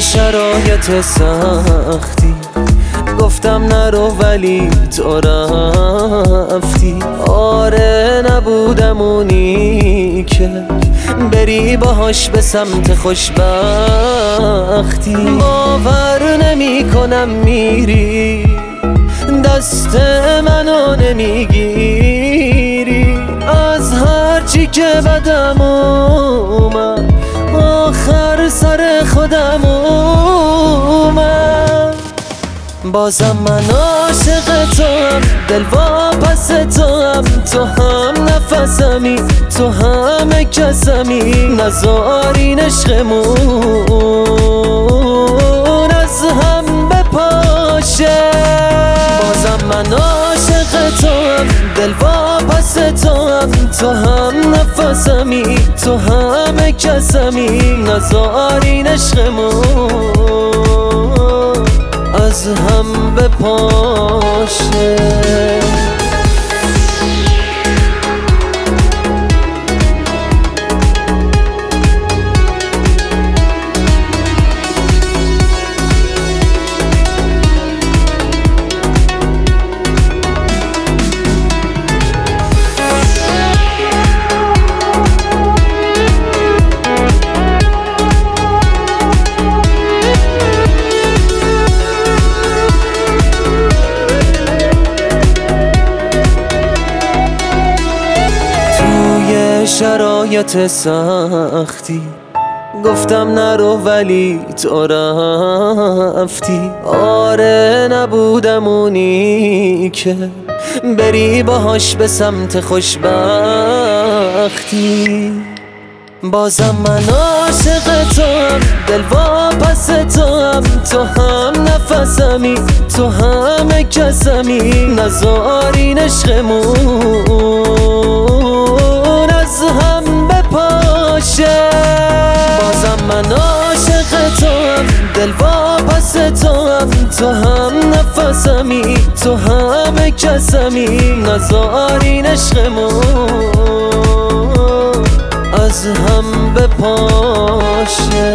شرایط سختی. گفتم نرو ولی تو رفتی. آره نبودم اونی که بری باهاش به سمت خوشبختی. باور نمی کنم میری. دست منو نمی‌گیری. از هرچی که بدم اومد بازم من عاشق تو هم دل واپس تو هم تو هم نفسمی تو همه کسمی. نزارین عشقمون از هم بپاشه بازم من عاشق تو هم دل واپس تو هم تو هم نفسمی تو همه کسمی. نزارین عشقمون. از هم بپاشه. شرایط سختی. گفتم نرو ولی تو رفتی. آره نبودم اونی که بری باهاش به سمت خوشبختی. بازم من عاشق تو هم دل واپس تو هم تو هم نفسمی تو همه کسمی. نزارین عشقمون. تو هم نفسمی تو همه کسمی نزارین عشقمون. از هم بپاشه